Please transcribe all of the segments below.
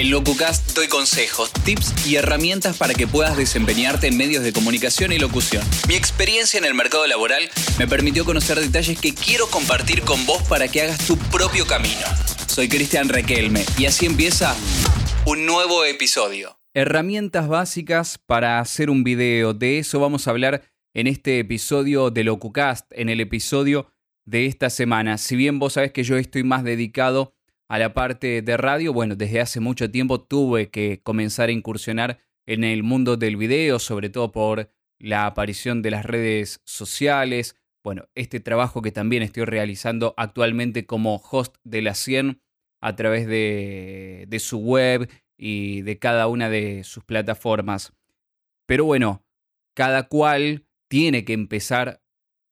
En LocuCast doy consejos, tips y herramientas para que puedas desempeñarte en medios de comunicación y locución. Mi experiencia en el mercado laboral me permitió conocer detalles que quiero compartir con vos para que hagas tu propio camino. Soy Cristian Requelme y así empieza un nuevo episodio. Herramientas básicas para hacer un video. De eso vamos a hablar en este episodio de LocuCast, en el episodio de esta semana. Si bien vos sabés que yo estoy más dedicado a la parte de radio, bueno, desde hace mucho tiempo tuve que comenzar a incursionar en el mundo del video, sobre todo por la aparición de las redes sociales. Bueno, este trabajo que también estoy realizando actualmente como host de la 100 a través de, de su web y de cada una de sus plataformas. Pero bueno, cada cual tiene que empezar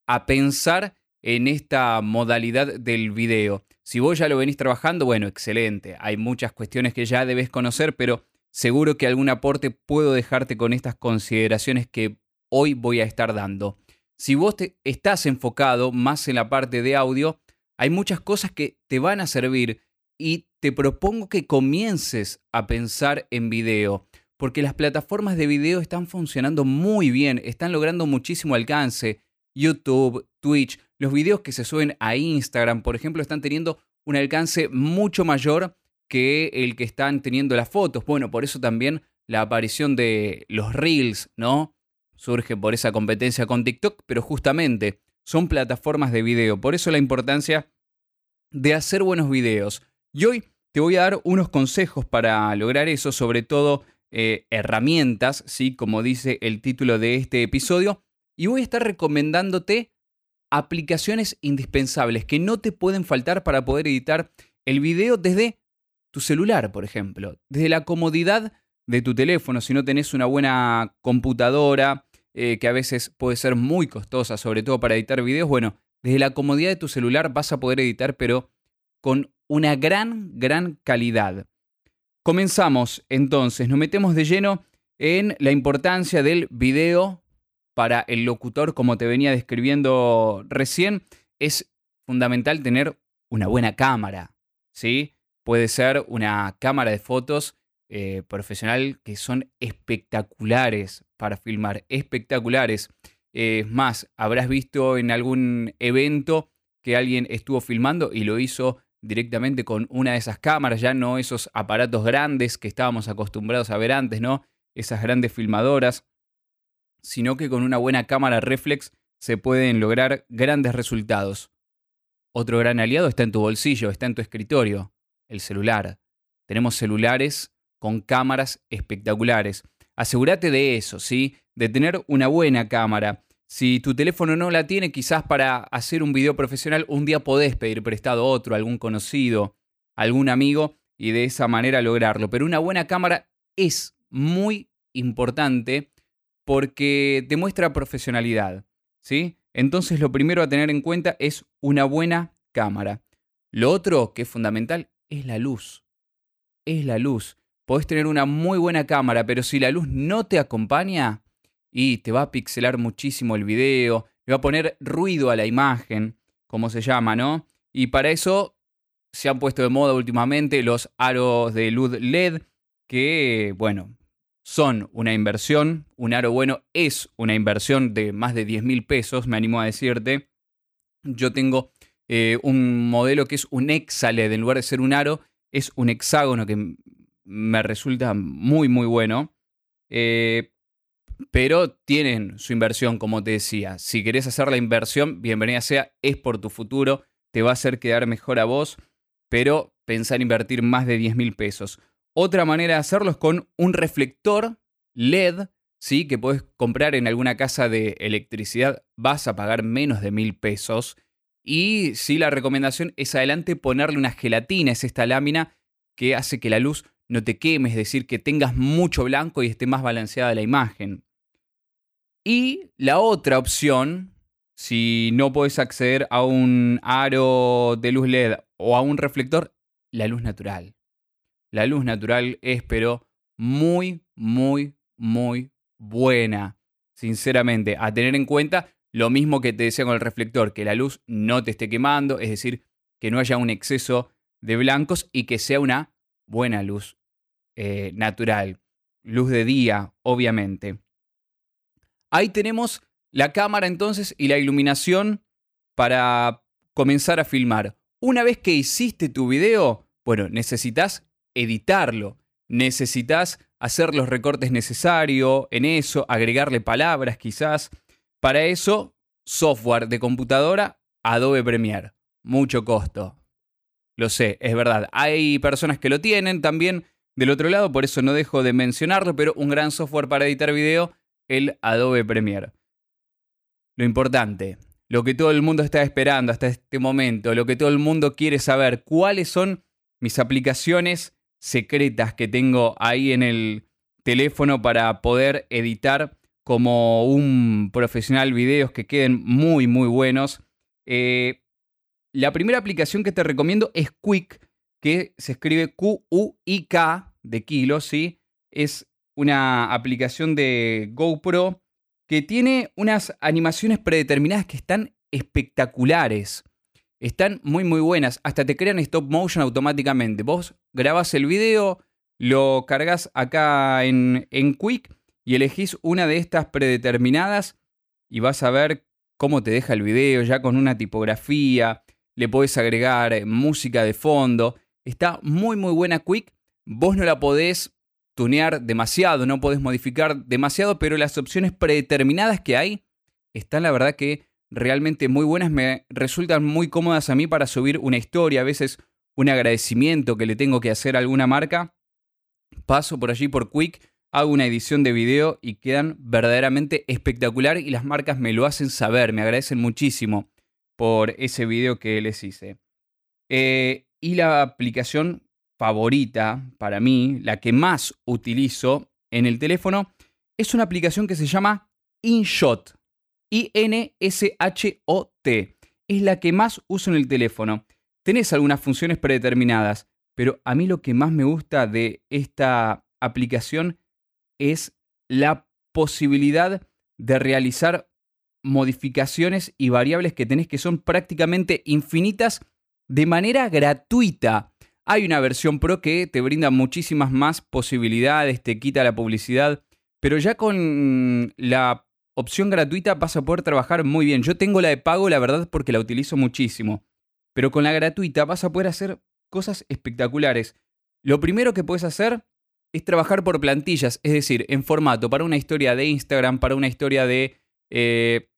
a pensar en esta modalidad del video. Si vos ya lo venís trabajando, bueno, excelente. Hay muchas cuestiones que ya debes conocer, pero seguro que algún aporte puedo dejarte con estas consideraciones que hoy voy a estar dando. Si vos te estás enfocado más en la parte de audio, hay muchas cosas que te van a servir y te propongo que comiences a pensar en video, porque las plataformas de video están funcionando muy bien, están logrando muchísimo alcance. YouTube, Twitch, los videos que se suben a Instagram, por ejemplo, están teniendo un alcance mucho mayor que el que están teniendo las fotos. Bueno, por eso también la aparición de los Reels, ¿no? Surge por esa competencia con TikTok, pero justamente son plataformas de video. Por eso la importancia de hacer buenos videos. Y hoy te voy a dar unos consejos para lograr eso, sobre todo eh, herramientas, ¿sí? Como dice el título de este episodio. Y voy a estar recomendándote aplicaciones indispensables que no te pueden faltar para poder editar el video desde tu celular, por ejemplo, desde la comodidad de tu teléfono, si no tenés una buena computadora, eh, que a veces puede ser muy costosa, sobre todo para editar videos, bueno, desde la comodidad de tu celular vas a poder editar, pero con una gran, gran calidad. Comenzamos entonces, nos metemos de lleno en la importancia del video para el locutor, como te venía describiendo recién, es fundamental tener una buena cámara, ¿sí? Puede ser una cámara de fotos eh, profesional que son espectaculares para filmar, espectaculares. Es más, habrás visto en algún evento que alguien estuvo filmando y lo hizo directamente con una de esas cámaras, ya no esos aparatos grandes que estábamos acostumbrados a ver antes, ¿no? Esas grandes filmadoras sino que con una buena cámara reflex se pueden lograr grandes resultados. Otro gran aliado está en tu bolsillo, está en tu escritorio, el celular. Tenemos celulares con cámaras espectaculares. Asegúrate de eso, ¿sí? De tener una buena cámara. Si tu teléfono no la tiene, quizás para hacer un video profesional, un día podés pedir prestado otro, algún conocido, algún amigo, y de esa manera lograrlo. Pero una buena cámara es muy importante porque demuestra profesionalidad, ¿sí? Entonces lo primero a tener en cuenta es una buena cámara. Lo otro que es fundamental es la luz. Es la luz. Podés tener una muy buena cámara, pero si la luz no te acompaña y te va a pixelar muchísimo el video, le va a poner ruido a la imagen, como se llama, ¿no? Y para eso se han puesto de moda últimamente los aros de luz LED, que, bueno, son una inversión. Un aro bueno es una inversión de más de 10 mil pesos, me animo a decirte. Yo tengo eh, un modelo que es un hexaled, en lugar de ser un aro, es un hexágono que me resulta muy, muy bueno. Eh, pero tienen su inversión, como te decía. Si querés hacer la inversión, bienvenida sea, es por tu futuro, te va a hacer quedar mejor a vos, pero pensar invertir más de 10 mil pesos. Otra manera de hacerlo es con un reflector LED, ¿sí? que puedes comprar en alguna casa de electricidad. Vas a pagar menos de mil pesos. Y sí, la recomendación es adelante ponerle una gelatina, es esta lámina que hace que la luz no te queme, es decir, que tengas mucho blanco y esté más balanceada la imagen. Y la otra opción, si no puedes acceder a un aro de luz LED o a un reflector, la luz natural la luz natural es, pero muy, muy, muy buena. Sinceramente, a tener en cuenta lo mismo que te decía con el reflector, que la luz no te esté quemando, es decir, que no haya un exceso de blancos y que sea una buena luz. eh, natural, luz de día, obviamente. Ahí tenemos la cámara entonces y la iluminación para comenzar a filmar. Una vez que hiciste tu video, bueno, necesitas editarlo, necesitas hacer los recortes necesarios en eso, agregarle palabras quizás. Para eso, software de computadora, Adobe Premiere. Mucho costo. Lo sé, es verdad. Hay personas que lo tienen también del otro lado, por eso no dejo de mencionarlo, pero un gran software para editar video, el Adobe Premiere. Lo importante, lo que todo el mundo está esperando hasta este momento, lo que todo el mundo quiere saber, cuáles son mis aplicaciones secretas que tengo ahí en el teléfono para poder editar como un profesional videos que queden muy, muy buenos. Eh, la primera aplicación que te recomiendo es Quick, que se escribe Q-U-I-K de kilo, ¿sí? Es una aplicación de GoPro que tiene unas animaciones predeterminadas que están espectaculares. Están muy muy buenas, hasta te crean stop motion automáticamente. Vos grabás el video, lo cargas acá en, en Quick y elegís una de estas predeterminadas y vas a ver cómo te deja el video ya con una tipografía, le podés agregar eh, música de fondo. Está muy muy buena Quick. Vos no la podés tunear demasiado, no podés modificar demasiado, pero las opciones predeterminadas que hay están la verdad que realmente muy buenas, me resultan muy cómodas a mí para subir una historia, a veces un agradecimiento que le tengo que hacer a alguna marca. Paso por allí por Quick, hago una edición de video y quedan verdaderamente espectacular y las marcas me lo hacen saber, me agradecen muchísimo por ese video que les hice. Eh, y la aplicación favorita para mí, la que más utilizo en el teléfono, es una aplicación que se llama InShot. I-N-S-H-O-T. Es la que más uso en el teléfono. Tenés algunas funciones predeterminadas, pero a mí lo que más me gusta de esta aplicación es la posibilidad de realizar modificaciones y variables que tenés que son prácticamente infinitas de manera gratuita. Hay una versión Pro que te brinda muchísimas más posibilidades, te quita la publicidad, pero ya con la opción gratuita vas a poder trabajar muy bien. Yo tengo la de pago, la verdad, porque la utilizo muchísimo. Pero con la gratuita vas a poder hacer cosas espectaculares. Lo primero que puedes hacer es trabajar por plantillas, es decir, en formato para una historia de Instagram, para una historia de eh,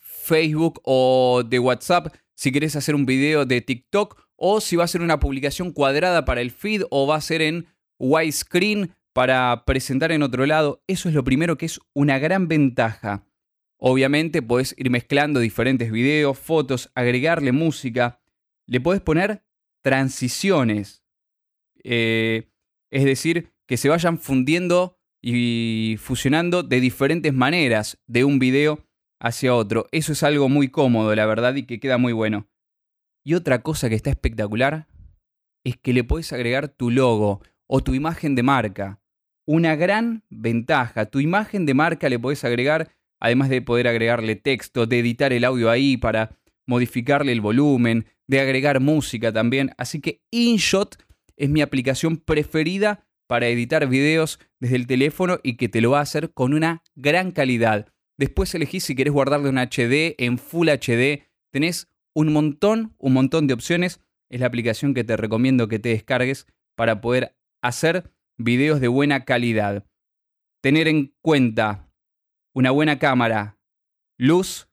Facebook o de WhatsApp, si quieres hacer un video de TikTok o si va a ser una publicación cuadrada para el feed o va a ser en widescreen para presentar en otro lado, eso es lo primero que es una gran ventaja. Obviamente podés ir mezclando diferentes videos, fotos, agregarle música, le podés poner transiciones, eh, es decir, que se vayan fundiendo y fusionando de diferentes maneras de un video hacia otro. Eso es algo muy cómodo, la verdad, y que queda muy bueno. Y otra cosa que está espectacular es que le podés agregar tu logo o tu imagen de marca una gran ventaja. Tu imagen de marca le podés agregar, además de poder agregarle texto, de editar el audio ahí para modificarle el volumen, de agregar música también. Así que InShot es mi aplicación preferida para editar videos desde el teléfono y que te lo va a hacer con una gran calidad. Después elegís si querés guardarle un HD en Full HD. Tenés un montón, un montón de opciones. Es la aplicación que te recomiendo que te descargues para poder hacer videos de buena calidad. Tener en cuenta una buena cámara, luz,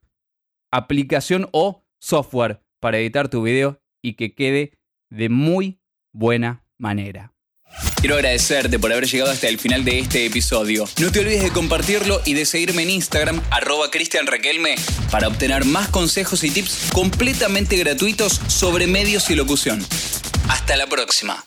aplicación o software para editar tu video y que quede de muy buena manera. Quiero agradecerte por haber llegado hasta el final de este episodio. No te olvides de compartirlo y de seguirme en Instagram, arroba Cristian para obtener más consejos y tips completamente gratuitos sobre medios y locución. Hasta la próxima.